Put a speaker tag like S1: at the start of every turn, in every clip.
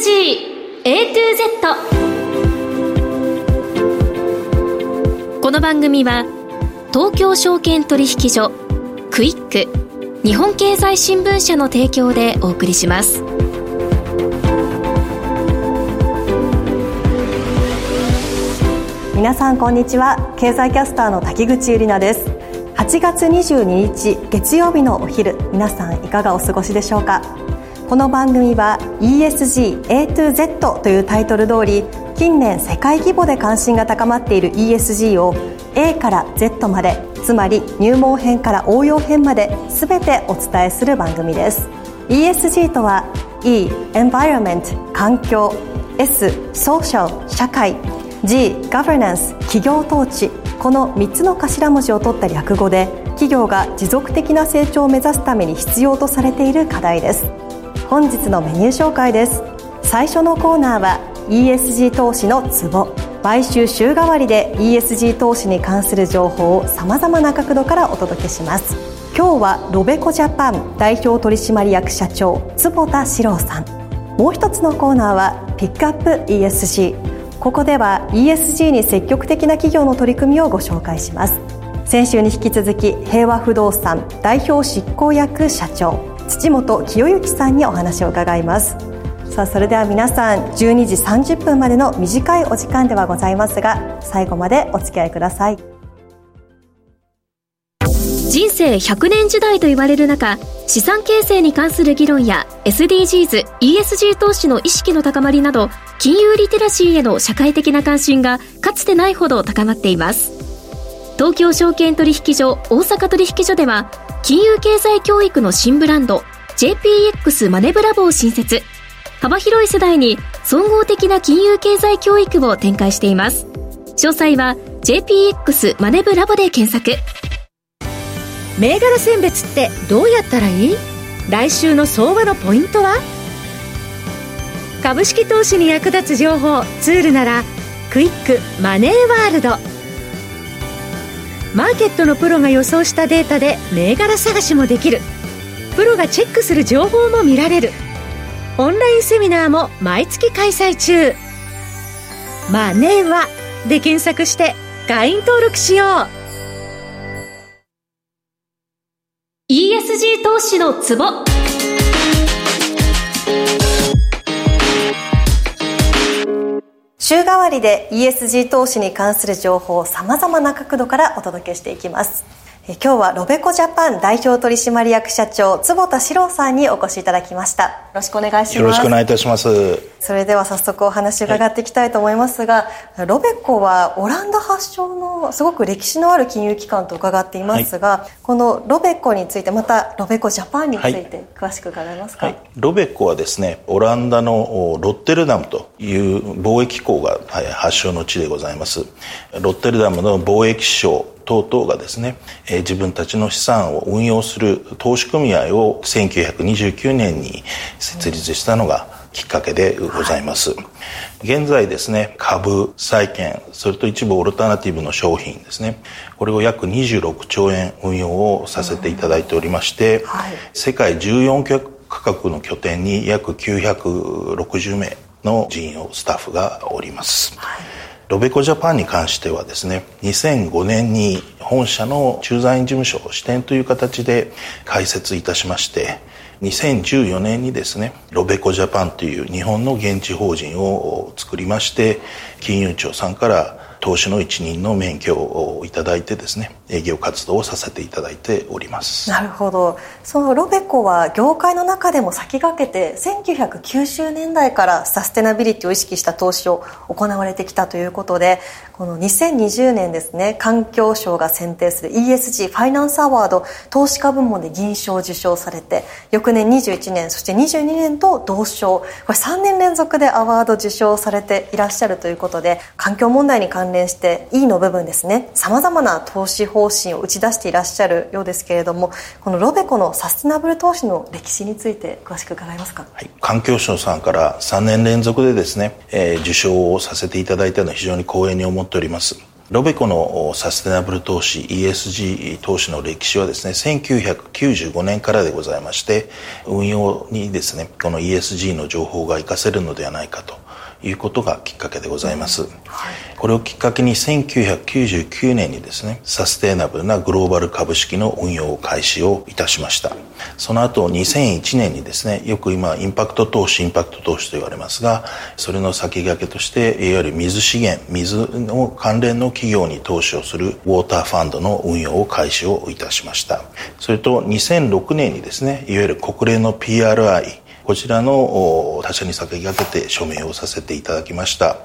S1: A to Z この番組は東京証券取引所クイック日本経済新聞社の提供でお送りします。
S2: 皆さんこんにちは。経済キャスターの滝口ゆりなです。8月22日月曜日のお昼皆さんいかがお過ごしでしょうか？この番組は ESG A to Z というタイトル通り近年世界規模で関心が高まっている ESG を A から Z までつまり入門編から応用編まで全てお伝えする番組です。ESG とは E Environment 環境 S Social 社会 G Governance 企業統治この3つの頭文字を取った略語で企業が持続的な成長を目指すために必要とされている課題です。本日のメニュー紹介です。最初のコーナーは ESG 投資のツボ。毎週週替わりで ESG 投資に関する情報をさまざまな角度からお届けします。今日はロベコジャパン代表取締役社長坪田史郎さん。もう一つのコーナーはピックアップ ESG ここでは ESG に積極的な企業の取り組みをご紹介します。先週に引き続き平和不動産代表執行役社長。土本清之さんにお話を伺います。さあそれでは皆さん12時30分までの短いお時間ではございますが最後までお付き合いください。
S1: 人生100年時代と言われる中資産形成に関する議論や SDGs、ESG 投資の意識の高まりなど金融リテラシーへの社会的な関心がかつてないほど高まっています。東京証券取引所大阪取引所では金融経済教育の新ブランド JPX マネブラボを新設。幅広い世代に総合的な金融経済教育を展開しています。詳細は JPX マネブラボで検索。
S3: 銘柄選別ってどうやったらいい？来週の相場のポイントは？株式投資に役立つ情報ツールならクイックマネーワールド。マーケットのプロが予想したデータで銘柄探しもできる。プロがチェックする情報も見られる。オンラインセミナーも毎月開催中。マネーはで検索して会員登録しよう。
S1: ESG 投資のツボ。
S2: 週替わりで ESG 投資に関する情報をさまざまな角度からお届けしていきます。今日はロベコジャパン代表取締役社長坪田史郎さんにお越しいただきました。よろしくお願いします。
S4: よろしくお願いいたします。
S2: それでは早速お話伺っていきたいと思いますが、はい、ロベコはオランダ発祥のすごく歴史のある金融機関と伺っていますが、はい、このロベコについてまたロベコジャパンについて詳しく伺えますか、はい、
S4: ロベコはですねオランダのロッテルダムという貿易港が発祥の地でございます。ロッテルダムの貿易商等々がですね、えー、自分たちの資産を運用する投資組合を1929年に設立したのがきっかけでございます。現在ですね、株、債券、それと一部オルタナティブの商品ですね、これを約26兆円運用をさせていただいておりまして、はい、世界14カ国の拠点に約960名の人員をスタッフがおります。はいロベコジャパンに関してはですね2005年に本社の駐在員事務所を支店という形で開設いたしまして2014年にですねロベコジャパンという日本の現地法人を作りまして金融庁さんから投資の一任の免許をいただいてですね営業活動をさせていただいております。
S2: なるほど。そのロベコは業界の中でも先駆けて1990年代からサステナビリティを意識した投資を行われてきたということでこの2020年ですね環境省が選定する ESG ファイナンスアワード投資家部門で銀賞を受賞されて翌年21年そして22年と同賞。これ3年連続でアワード受賞されていらっしゃるということで環境問題に関連して E の部分ですねさまざまな投資方針を打ち出していらっしゃるようですけれどもこのロベコのサステナブル投資の歴史について詳しく伺えますか、
S4: はい、環境省さんから3年連続でですね、えー、受賞をさせていただいたのは非常に光栄に思っております。ロベコのサステナブル投資 ESG 投資の歴史はですね1995年からでございまして運用にですねこの ESG の情報が活かせるのではないかということがきっかけでございます、はい、これをきっかけに1999年にですねサステイナブルなグローバル株式の運用を開始をいたしました。その後2001年にですねよく今インパクト投資インパクト投資と言われますがそれの先駆けとしていわゆる水資源水の関連の企業に投資をするウォーターファンドの運用を開始をいたしました。それと2006年にですねいわゆる国連の PRI こちらの他社に先駆けて署名をさせていただきました。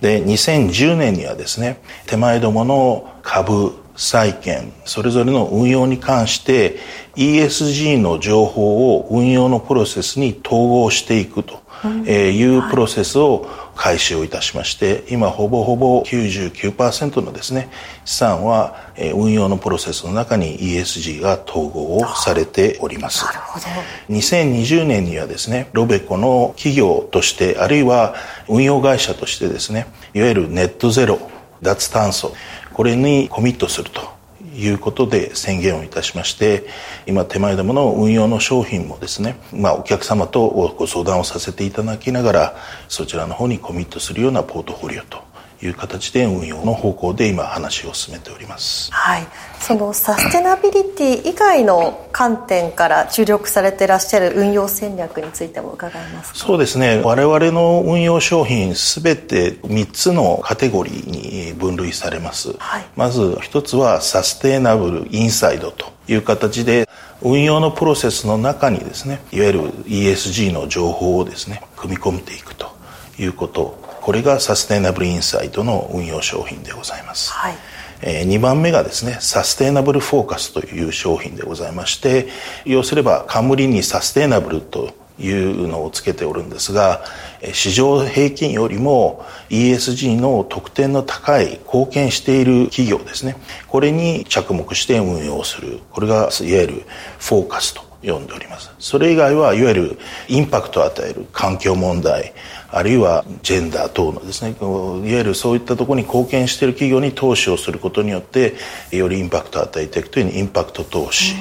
S4: で2010年にはですね手前どもの株債券それぞれの運用に関して ESG の情報を運用のプロセスに統合していくというプロセスを開始をいたしまして今ほぼほぼ99%のですね資産は運用のプロセスの中に ESG が統合をされております。なるほど。2020年にはですねロベコの企業としてあるいは運用会社としてですねいわゆるネットゼロ脱炭素これにコミットするということで宣言をいたしまして今手前どもの運用の商品もですね、まあ、お客様とご相談をさせていただきながらそちらの方にコミットするようなポートフォリオという形で運用の方向で今話を進めております。
S2: はい。そのサステナビリティ以外の観点から注力されていらっしゃる運用戦略についても伺います
S4: そうですね。我々の運用商品すべて3つのカテゴリーに分類されます。はい、まず1つはサステナブルインサイドという形で運用のプロセスの中にですねいわゆる ESG の情報をですね組み込んでいくということこれがサステイナブルインサイトの運用商品でございます、はい。えー、2番目がですねサステイナブルフォーカスという商品でございまして要すれば冠にサステイナブルというのをつけておるんですが市場平均よりも ESG の得点の高い貢献している企業ですね。これに着目して運用する。これがいわゆるフォーカスと呼んでおります。それ以外はいわゆるインパクトを与える環境問題あるいはジェンダー等のですねいわゆるそういったところに貢献している企業に投資をすることによってよりインパクトを与えていくというインパクト投資、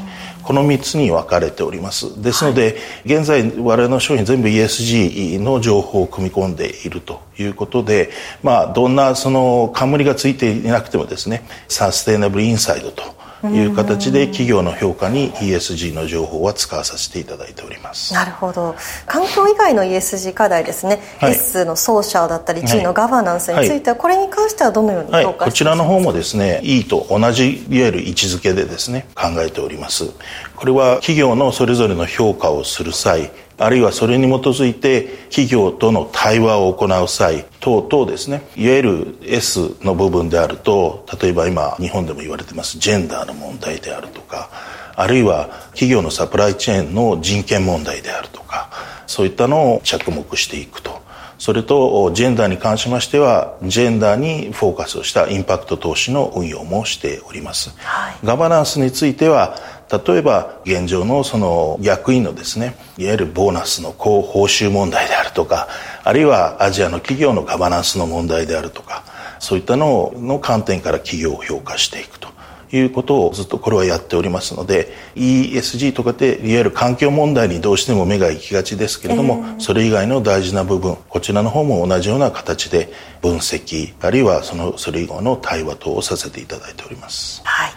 S4: この3つに分かれております。ですので、はい、現在我々の商品全部 ESG の情報を組み込んでいるということでまあどんなその冠がついていなくてもですねサステイナブルインサイドという形で企業の評価に ESG の情報は使わさせていただいております。
S2: なるほど。環境以外の ESG 課題ですね、はい、S のソーシャルだったり G のガバナンスについては、これに関してはどのように評価してますか、はい、
S4: こちらの方もですね E と同じいわゆる位置づけでですね考えております。これは企業のそれぞれの評価をする際あるいはそれに基づいて企業との対話を行う際等々ですね。いわゆる S の部分であると例えば今日本でも言われてますジェンダーの問題であるとかあるいは企業のサプライチェーンの人権問題であるとかそういったのを着目していくと。それとジェンダーに関しましてはジェンダーにフォーカスをしたインパクト投資の運用もしております、はい、ガバナンスについては例えば現状のその役員のですねいわゆるボーナスの高報酬問題であるとかあるいはアジアの企業のガバナンスの問題であるとかそういったのの観点から企業を評価していくと。いうことをずっとこれはやっておりますので ESG とかでいわゆる環境問題にどうしても目が行きがちですけれども、えー、それ以外の大事な部分こちらの方も同じような形で分析あるいはそのそれ以後の対話等をさせていただいております。
S2: はい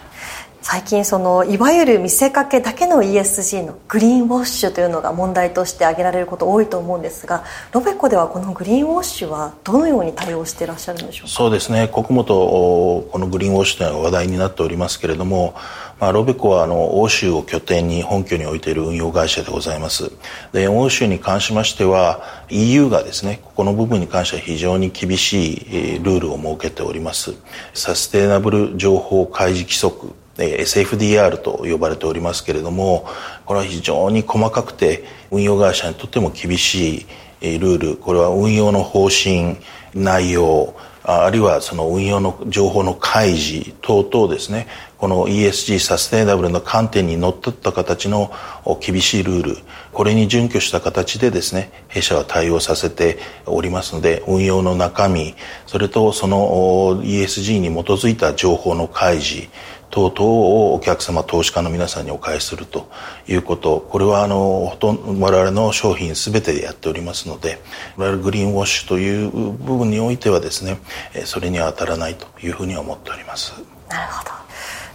S2: 最近そのいわゆる見せかけだけの ESG のグリーンウォッシュというのが問題として挙げられること多いと思うんですがロベコではこのグリーンウォッシュはどのように対応していらっしゃるんでしょうか？
S4: そうですね。国元このグリーンウォッシュというのは話題になっておりますけれどもまあ、ロベコはあの欧州を拠点に本拠に置いている運用会社でございます。で欧州に関しましては EU がですねここの部分に関しては非常に厳しいルールを設けております。サステナブル情報開示規則 SFDR と呼ばれておりますけれどもこれは非常に細かくて運用会社にとっても厳しいルール。これは運用の方針内容あるいはその運用の情報の開示等々ですね。この ESG サステイナブルの観点にのっとった形の厳しいルール。これに準拠した形でですね弊社は対応させておりますので運用の中身それとその ESG に基づいた情報の開示等々をお客様投資家の皆さんにお返しするということ。これはあのほとんど我々の商品全てでやっておりますので我々グリーンウォッシュという部分においてはですねそれには当たらないというふうに思っております。
S2: なるほど。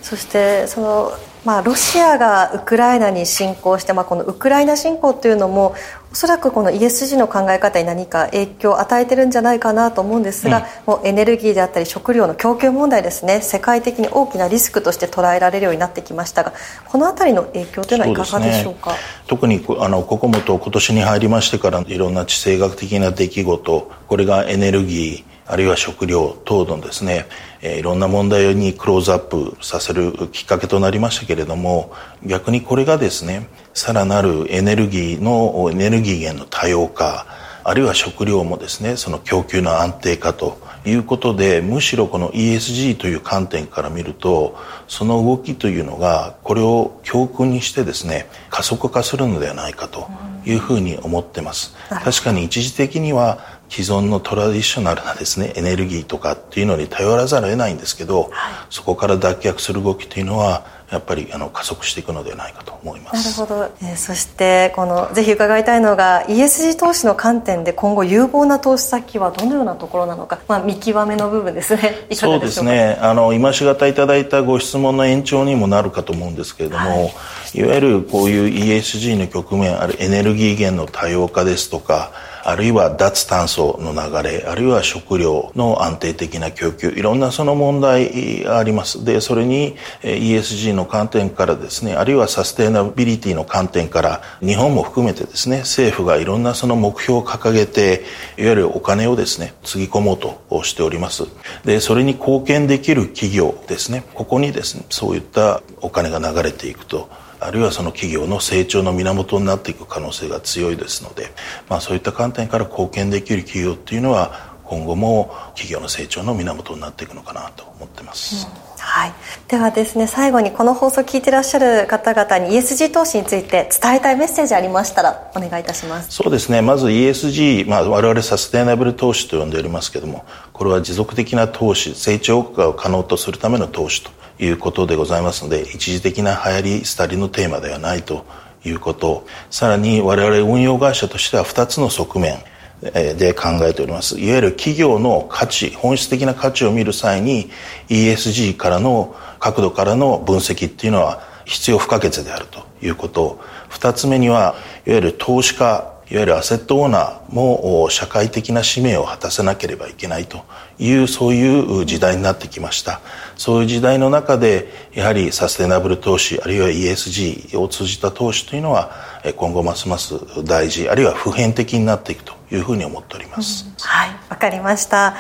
S2: そしてそのまあ、ロシアがウクライナに侵攻して、まあ、このウクライナ侵攻というのもおそらくこの ESG の考え方に何か影響を与えてるんじゃないかなと思うんですが、うん、もうエネルギーであったり食料の供給問題ですね世界的に大きなリスクとして捉えられるようになってきましたがこの辺りの影響というのはいかがでしょうか、ね、
S4: 特にあのここもと今年に入りましてからいろんな地政学的な出来事これがエネルギーあるいは食料等のですね、えいろんな問題にクローズアップさせるきっかけとなりましたけれども逆にこれがですねさらなるエネルギーのエネルギー源の多様化あるいは食料もですねその供給の安定化ということでむしろこの ESG という観点から見るとその動きというのがこれを教訓にしてですね加速化するのではないかというふうに思ってます。確かに一時的には既存のトラディショナルなですねエネルギーとかっていうのに頼らざるを得ないんですけど、はい、そこから脱却する動きというのはやっぱりあの加速していくのではないかと思います。
S2: なるほど、えー、そしてこのぜひ伺いたいのが ESG 投資の観点で今後有望な投資先はどのようなところなのか、まあ、見極めの部分ですね。
S4: そうですね。あの今しがたいただいたご質問の延長にもなるかと思うんですけれども、はい、いわゆるこういう ESG の局面あるエネルギー源の多様化ですとかあるいは脱炭素の流れあるいは食料の安定的な供給いろんなその問題があります。でそれに ESG の観点からですねあるいはサステナビリティの観点から日本も含めてですね政府がいろんなその目標を掲げていわゆるお金をですねつぎ込もうとしております。でそれに貢献できる企業ですねここにですねそういったお金が流れていくと。あるいはその企業の成長の源になっていく可能性が強いですので、まあ、そういった観点から貢献できる企業っていうのは今後も企業の成長の源になっていくのかなと思ってます。うん
S2: はい、ではですね最後にこの放送を聞いていらっしゃる方々に ESG 投資について伝えたいメッセージありましたらお願いいたします。
S4: そうですね。まず ESG、まあ、我々サステイナブル投資と呼んでおりますけどもこれは持続的な投資成長を可能とするための投資ということでございますので一時的な流行り廃りのテーマではないということ。さらに我々運用会社としては2つの側面で考えております。いわゆる企業の価値本質的な価値を見る際に ESG からの角度からの分析っていうのは必要不可欠であるということ。2つ目にはいわゆる投資家いわゆるアセットオーナーも社会的な使命を果たせなければいけないというそういう時代になってきました。そういう時代の中でやはりサステナブル投資あるいは ESG を通じた投資というのは今後ますます大事あるいは普遍的になっていくというふうに思っております、うん、
S2: はいわかりました。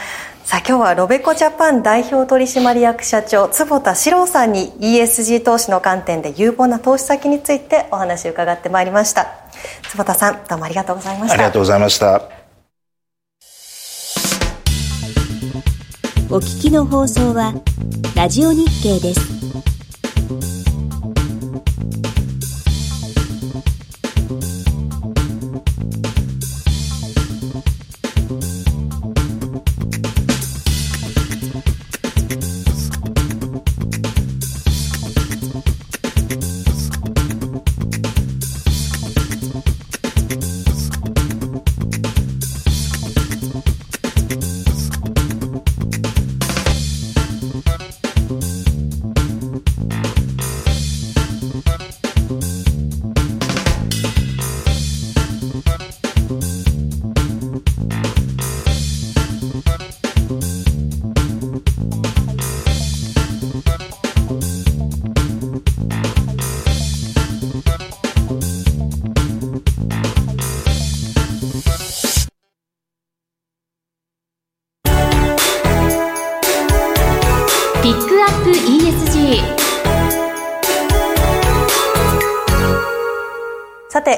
S2: さあ今日はロベコジャパン代表取締役社長坪田史郎さんに ESG 投資の観点で有望な投資先についてお話を伺ってまいりました。坪田さんどうもありがとうございましたあ
S4: りがとうございました。
S5: お聞きの放送はラジオ日経です。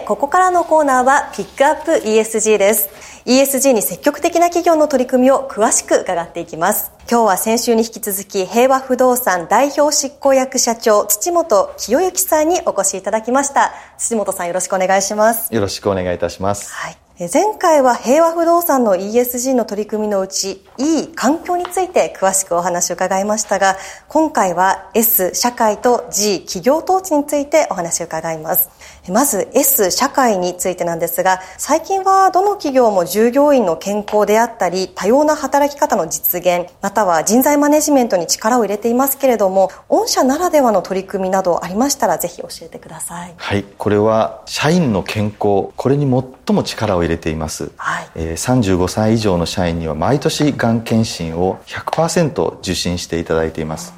S2: ここからのコーナーはピックアップ ESG です。ESG に積極的な企業の取り組みを詳しく伺っていきます。今日は先週に引き続き平和不動産代表執行役社長土本清之さんにお越しいただきました。土本さんよろしくお願いします。
S6: よろしくお願いいたします。
S2: はい。前回は平和不動産の ESG の取り組みのうちいい環境について詳しくお話を伺いましたが今回は S 社会と G 企業統治についてお話を伺いますまず S 社会についてなんですが最近はどの企業も従業員の健康であったり多様な働き方の実現または人材マネジメントに力を入れていますけれども御社ならではの取り組みなどありましたらぜひ教えてください。
S6: はいこれは社員の健康これに最も力を入れています、はい。えー、35歳以上の社員には毎年がん検診を100%受診していただいています。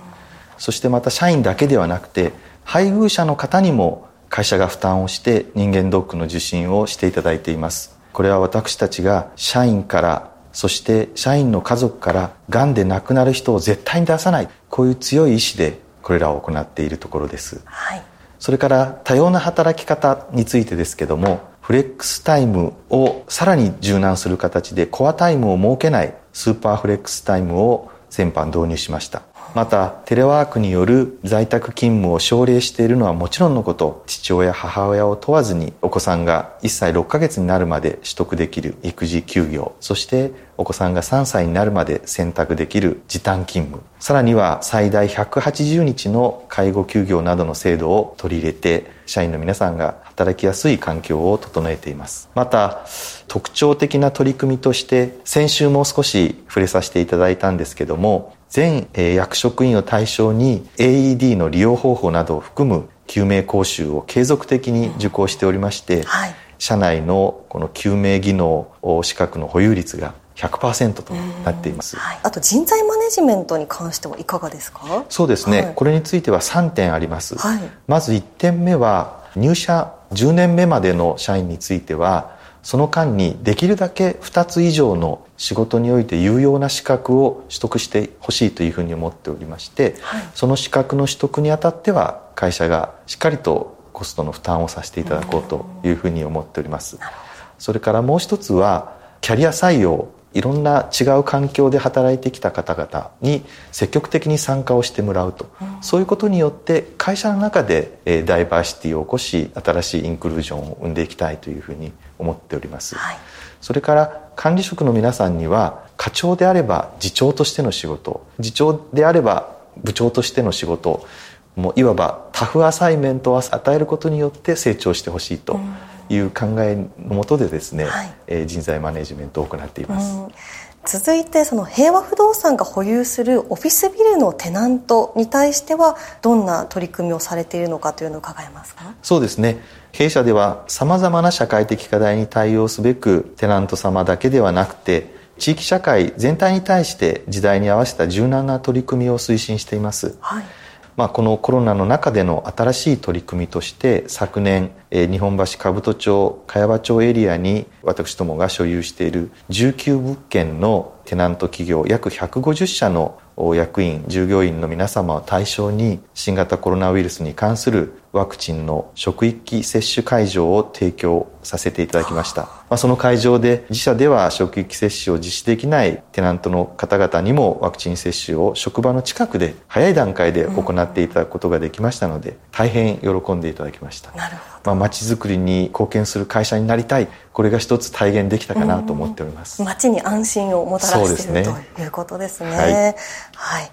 S6: そしてまた社員だけではなくて配偶者の方にも会社が負担をして人間ドックの受診をしていただいています。これは私たちが社員からそして社員の家族からがんで亡くなる人を絶対に出さないこういう強い意志でこれらを行っているところです、はい、それから多様な働き方についてですけどもフレックスタイムをさらに柔軟する形でコアタイムを設けないスーパーフレックスタイムを先般導入しましたまたテレワークによる在宅勤務を奨励しているのはもちろんのこと父親母親を問わずにお子さんが1歳6ヶ月になるまで取得できる育児休業そしてお子さんが3歳になるまで選択できる時短勤務。さらには最大180日の介護休業などの制度を取り入れて社員の皆さんが働きやすい環境を整えています。また特徴的な取り組みとして先週も少し触れさせていただいたんですけども全役職員を対象に AED の利用方法などを含む救命講習を継続的に受講しておりまして、はい、社内のこの救命技能資格の保有率が100%となっています、
S2: はい、あと人材マネジメントに関してはいかがですか？
S6: そうですね、はい、これについては3点あります、はい、まず1点目は入社10年目までの社員についてはその間にできるだけ2つ以上の仕事において有用な資格を取得してほしいというふうに思っておりまして、はい、その資格の取得にあたっては会社がしっかりとコストの負担をさせていただこうというふうに思っております。それからもう一つはキャリア採用いろんな違う環境で働いてきた方々に積極的に参加をしてもらうと、うん、そういうことによって会社の中でダイバーシティを起こし新しいインクルージョンを生んでいきたいというふうに思っております、はい、それから管理職の皆さんには課長であれば次長としての仕事次長であれば部長としての仕事もういわばタフアサイメントを与えることによって成長してほしいと。うんいう考えのもとでですね、はい、えー、人材マネジメントを行っています。
S2: 続いてその平和不動産が保有するオフィスビルのテナントに対してはどんな取り組みをされているのかというのを伺えますか？
S6: そうですね。弊社ではさまざまな社会的課題に対応すべくテナント様だけではなくて地域社会全体に対して時代に合わせた柔軟な取り組みを推進しています、はいまあ、このコロナの中での新しい取り組みとして昨年日本橋兜町茅場町エリアに私どもが所有している19物件のテナント企業約150社の役員従業員の皆様を対象に新型コロナウイルスに関するワクチンの職域接種会場を提供させていただきました、まあ、その会場で自社では職域接種を実施できないテナントの方々にもワクチン接種を職場の近くで早い段階で行っていただくことができましたので、大変喜んでいただきましたなるほど、まあ、街づくりに貢献する会社になりたいこれが一つ体現できたかなと思っております、
S2: 街に安心をもたらしている、ね、ということですねはい、はい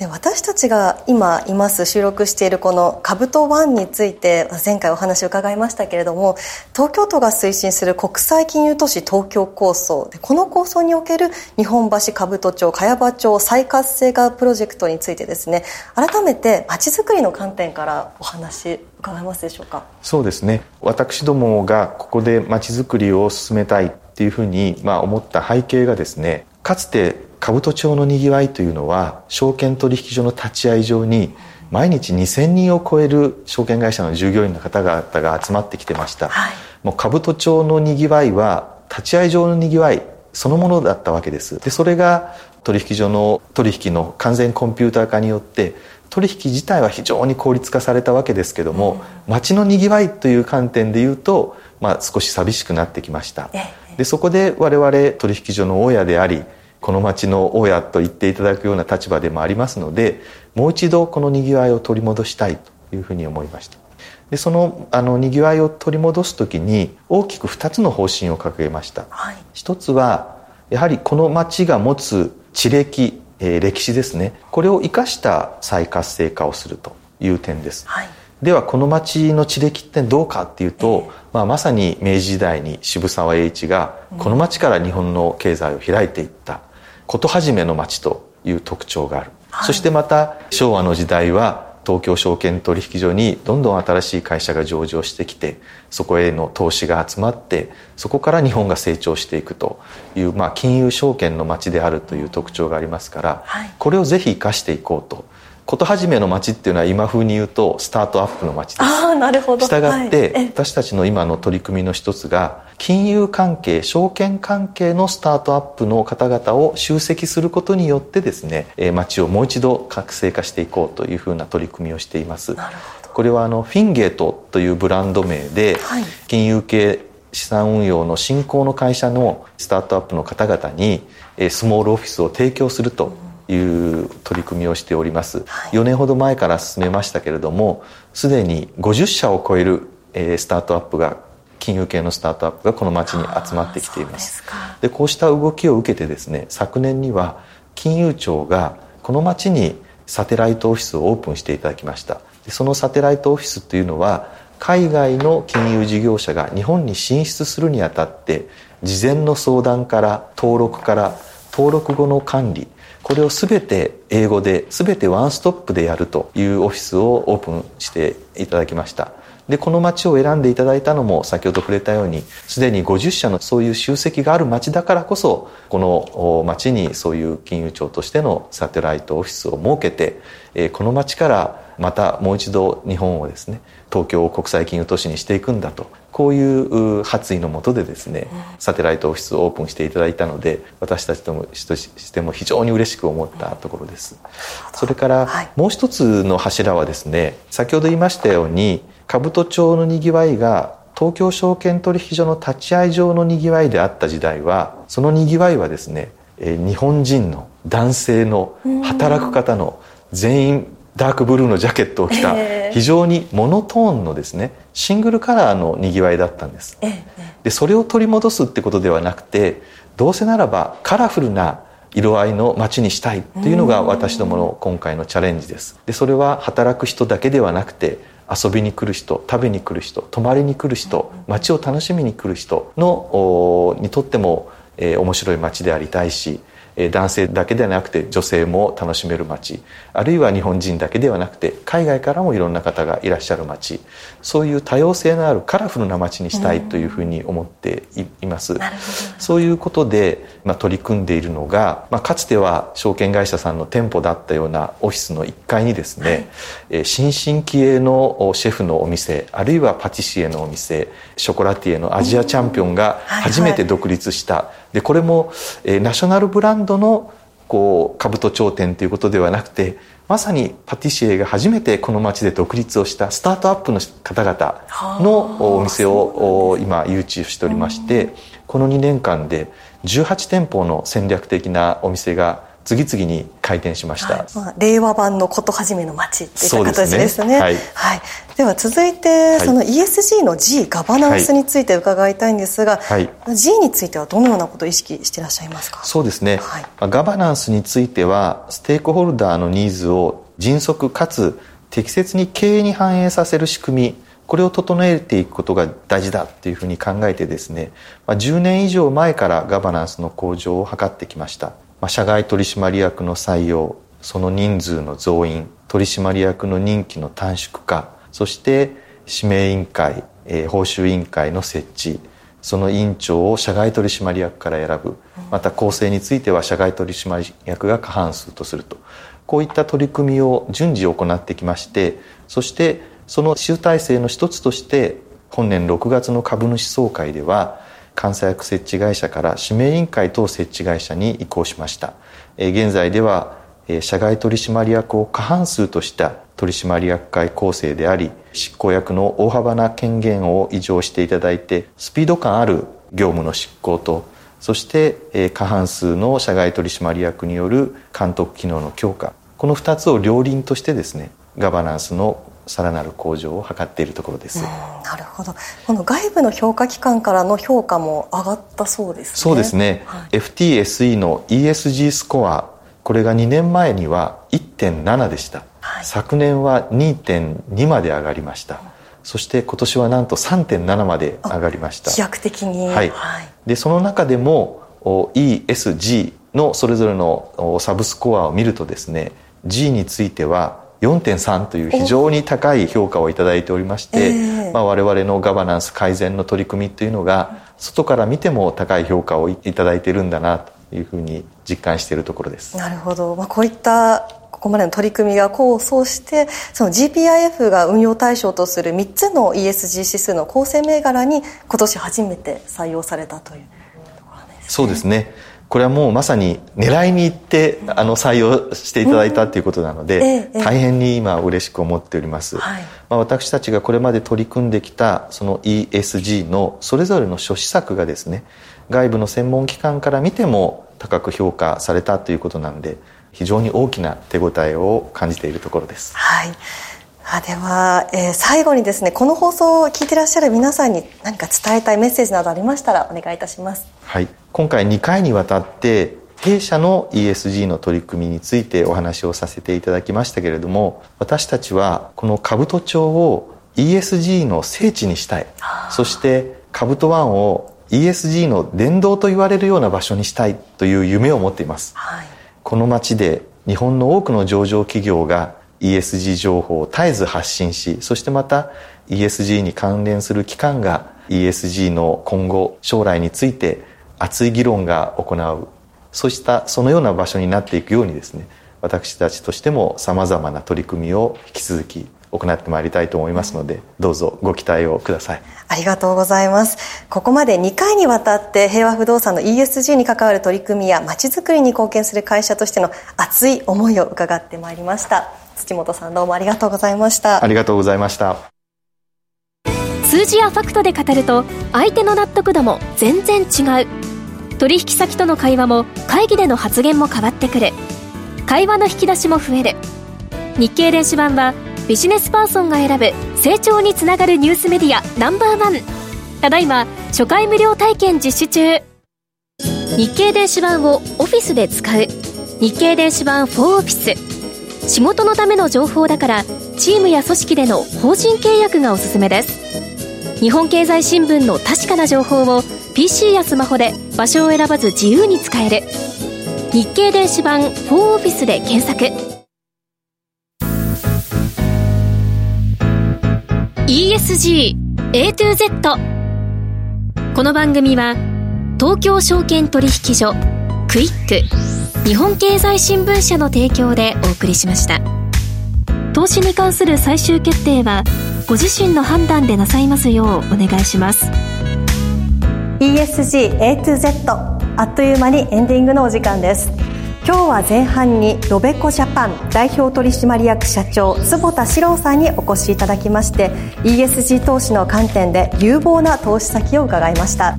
S2: で私たちが今います収録しているこのカブトワンについて前回お話を伺いましたけれども東京都が推進する国際金融都市東京構想。この構想における日本橋兜町茅場町再活性化プロジェクトについてですね改めてまちづくりの観点からお話伺えますでしょうか？
S6: そうですね。私どもがここでまちづくりを進めたいっていうふうにまあ思った背景がですねかつて兜町のにぎわいというのは証券取引所の立ち会い場に毎日2000人を超える証券会社の従業員の方々が集まってきてました、はい、もう兜町のにぎわいは立ち会い場のにぎわいそのものだったわけです。でそれが取引所の取引の完全コンピューター化によって取引自体は非常に効率化されたわけですけども、うん、街のにぎわいという観点でいうとまあ、少し寂しくなってきました。でそこで我々取引所の大家でありこの町の大家と言っていただくような立場でもありますのでもう一度このにぎわいを取り戻したいというふうに思いました。でそのあのにぎわいを取り戻す時に大きく2つの方針を掲げました、はい、一つはやはりこの町が持つ地歴、えー、歴史ですね。これを生かした再活性化をするという点です、はい、ではこの町の地歴ってどうかっていうと、えー、まあ、まさに明治時代に渋沢栄一がこの町から日本の経済を開いていった事始めの町という特徴がある、はい、そしてまた昭和の時代は東京証券取引所にどんどん新しい会社が上場してきてそこへの投資が集まってそこから日本が成長していくという、まあ、金融証券の街であるという特徴がありますから、はい、これをぜひ生かしていこうと。こと始めの街っていうのは今風に言うとスタートアップの街です。
S2: あなるほど。
S6: したがって、はい、私たちの今の取り組みの一つが金融関係証券関係のスタートアップの方々を集積することによってですね街をもう一度活性化していこうというふうな取り組みをしています。これはあのフィンゲートというブランド名で、金融系資産運用の新興の会社のスタートアップの方々にスモールオフィスを提供するという取り組みをしております、はい、4年ほど前から進めましたけれどもすでに50社を超える、えー、スタートアップが金融系のスタートアップがこの町に集まってきています。でこうした動きを受けてですね昨年には金融庁がこの町にサテライトオフィスをオープンしていただきました。でそのサテライトオフィスというのは海外の金融事業者が日本に進出するにあたって事前の相談から登録から登録後の管理これを全て英語で全てワンストップでやるというオフィスをオープンしていただきましたでこの町を選んでいただいたのも先ほど触れたようにすでに50社のそういう集積がある町だからこそこの町にそういう金融庁としてのサテライトオフィスを設けてこの町からまたもう一度日本をですね東京を国際金融都市にしていくんだと。こういう発意のもとでですね、サテライトオフィスをオープンしていただいたので私たちともしても非常に嬉しく思ったところです。それからもう一つの柱はですね先ほど言いましたように兜町のにぎわいが東京証券取引所の立ち会い上のにぎわいであった時代はそのにぎわいはですね日本人の男性の働く方の全員ダークブルーのジャケットを着た非常にモノトーンのですねシングルカラーのにぎわいだったんです。でそれを取り戻すってことではなくてどうせならばカラフルな色合いの街にしたいっていうのが私どもの今回のチャレンジです。でそれは働く人だけではなくて遊びに来る人食べに来る人泊まりに来る人街を楽しみに来る人のにとっても、えー、面白い街でありたいし男性だけではなくて女性も楽しめる街あるいは日本人だけではなくて海外からもいろんな方がいらっしゃる街そういう多様性のあるカラフルな街にしたいというふうに思っています、うん、そういうことで、まあ、取り組んでいるのが、まあ、かつては証券会社さんの店舗だったようなオフィスの1階にですね、はい、新進気鋭のシェフのお店あるいはパティシエのお店ショコラティエのアジアチャンピオンが初めて独立した、はいはい、でこれも、えー、ナショナルブランドのこう兜頂点ということではなくてまさにパティシエが初めてこの町で独立をしたスタートアップの方々のお店を今誘致しておりましてこの2年間で18店舗の戦略的なお店が次々に開店しました、はい。
S2: まあ、令和版のことはじめの街っていった形ですね、ね、はい、はい、では続いて、その ESG の G ガバナンスについて伺いたいんですが、はい、G についてはどのようなことを意識していらっしゃいますか？
S6: そうですね、はい、ガバナンスについてはステークホルダーのニーズを迅速かつ適切に経営に反映させる仕組みこれを整えていくことが大事だっていうふうに考えてですね、まあ、10年以上前からガバナンスの向上を図ってきましたまあ、社外取締役の採用その人数の増員取締役の任期の短縮化そして指名委員会、えー、報酬委員会の設置その委員長を社外取締役から選ぶまた構成については社外取締役が過半数とすると。こういった取り組みを順次行ってきましてそしてその集大成の一つとして本年6月の株主総会では監査役設置会社から指名委員会等設置会社に移行しました。現在では社外取締役を過半数とした取締役会構成であり執行役の大幅な権限を移譲していただいてスピード感ある業務の執行とそして過半数の社外取締役による監督機能の強化。この2つを両輪としてですねガバナンスのさらなる向上を図っているところです。
S2: なるほど。この外部の評価機関からの評価も上がったそうですね。
S6: そうですね。はい、FTSE の ESG スコア、これが2年前には1.7でした。はい、昨年は2.2まで上がりました。そして今年はなんと3.7まで上がりました。
S2: 飛躍的に。
S6: はい。はい、で、その中でも ESG のそれぞれのサブスコアを見るとですね、G については4.3という非常に高い評価をいただいておりまして、えー、まあ、我々のガバナンス改善の取り組みというのが外から見ても高い評価をいただいているんだなというふうに実感しているところです。
S2: なるほど、まあ、こういったここまでの取り組みが功を奏してその GPIF が運用対象とする3つの ESG 指数の構成銘柄に今年初めて採用されたというところですね。
S6: そうですねこれはもうまさに狙いに行ってあの採用していただいたということなので、大変に今嬉しく思っております、はい、まあ、私たちがこれまで取り組んできたその ESG のそれぞれの諸施策がですね外部の専門機関から見ても高く評価されたということなんで非常に大きな手応えを感じているところです。
S2: はいあでは、えー、最後にですねこの放送を聞いてらっしゃる皆さんに何か伝えたいメッセージなどありましたらお願いいたします。
S6: はい、今回2回にわたって弊社の ESG の取り組みについてお話をさせていただきましたけれども私たちはこの兜町を ESG の聖地にしたい。そして兜湾を ESG の殿堂と言われるような場所にしたいという夢を持っています、はい、この町で日本の多くの上場企業が ESG 情報を絶えず発信しそしてまた ESG に関連する機関が ESG の今後将来について熱い議論が行う。そうしたそのような場所になっていくようにですね私たちとしてもさまざまな取り組みを引き続き行ってまいりたいと思いますので、どうぞご期待をください。
S2: ありがとうございます。ここまで2回にわたって平和不動産の ESG に関わる取り組みやまちづくりに貢献する会社としての熱い思いを伺ってまいりました。土本さんどうもありがとうございました。
S6: ありがとうございました。
S1: 数字やファクトで語ると相手の納得度も全然違う。取引先との会話も会議での発言も変わってくる。会話の引き出しも増える。日経電子版はビジネスパーソンが選ぶ成長につながるニュースメディアナンバーワン。ただいま初回無料体験実施中。日経電子版をオフィスで使う。日経電子版4オフィス仕事のための情報だからチームや組織での法人契約がおすすめです。日本経済新聞の確かな情報を PC やスマホで場所を選ばず自由に使える。日経電子版4オフィスで検索。ESG A to Z この番組は東京証券取引所クイック。日本経済新聞社の提供でお送りしました。投資に関する最終決定はご自身の判断でなさいますようお願いします。
S2: ESG A to Z あっという間にエンディングのお時間です。今日は前半にロベコジャパン代表取締役社長坪田史郎さんにお越しいただきまして ESG 投資の観点で有望な投資先を伺いました。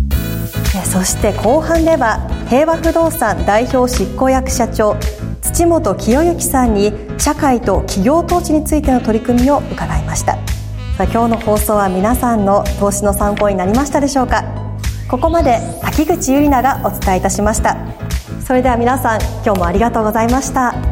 S2: そして後半では平和不動産代表執行役社長土本清之さんに社会と企業統治についての取り組みを伺いました。さあ今日の放送は皆さんの投資の参考になりましたでしょうか？ここまで滝口ゆり奈がお伝えいたしました。それでは皆さん今日もありがとうございました。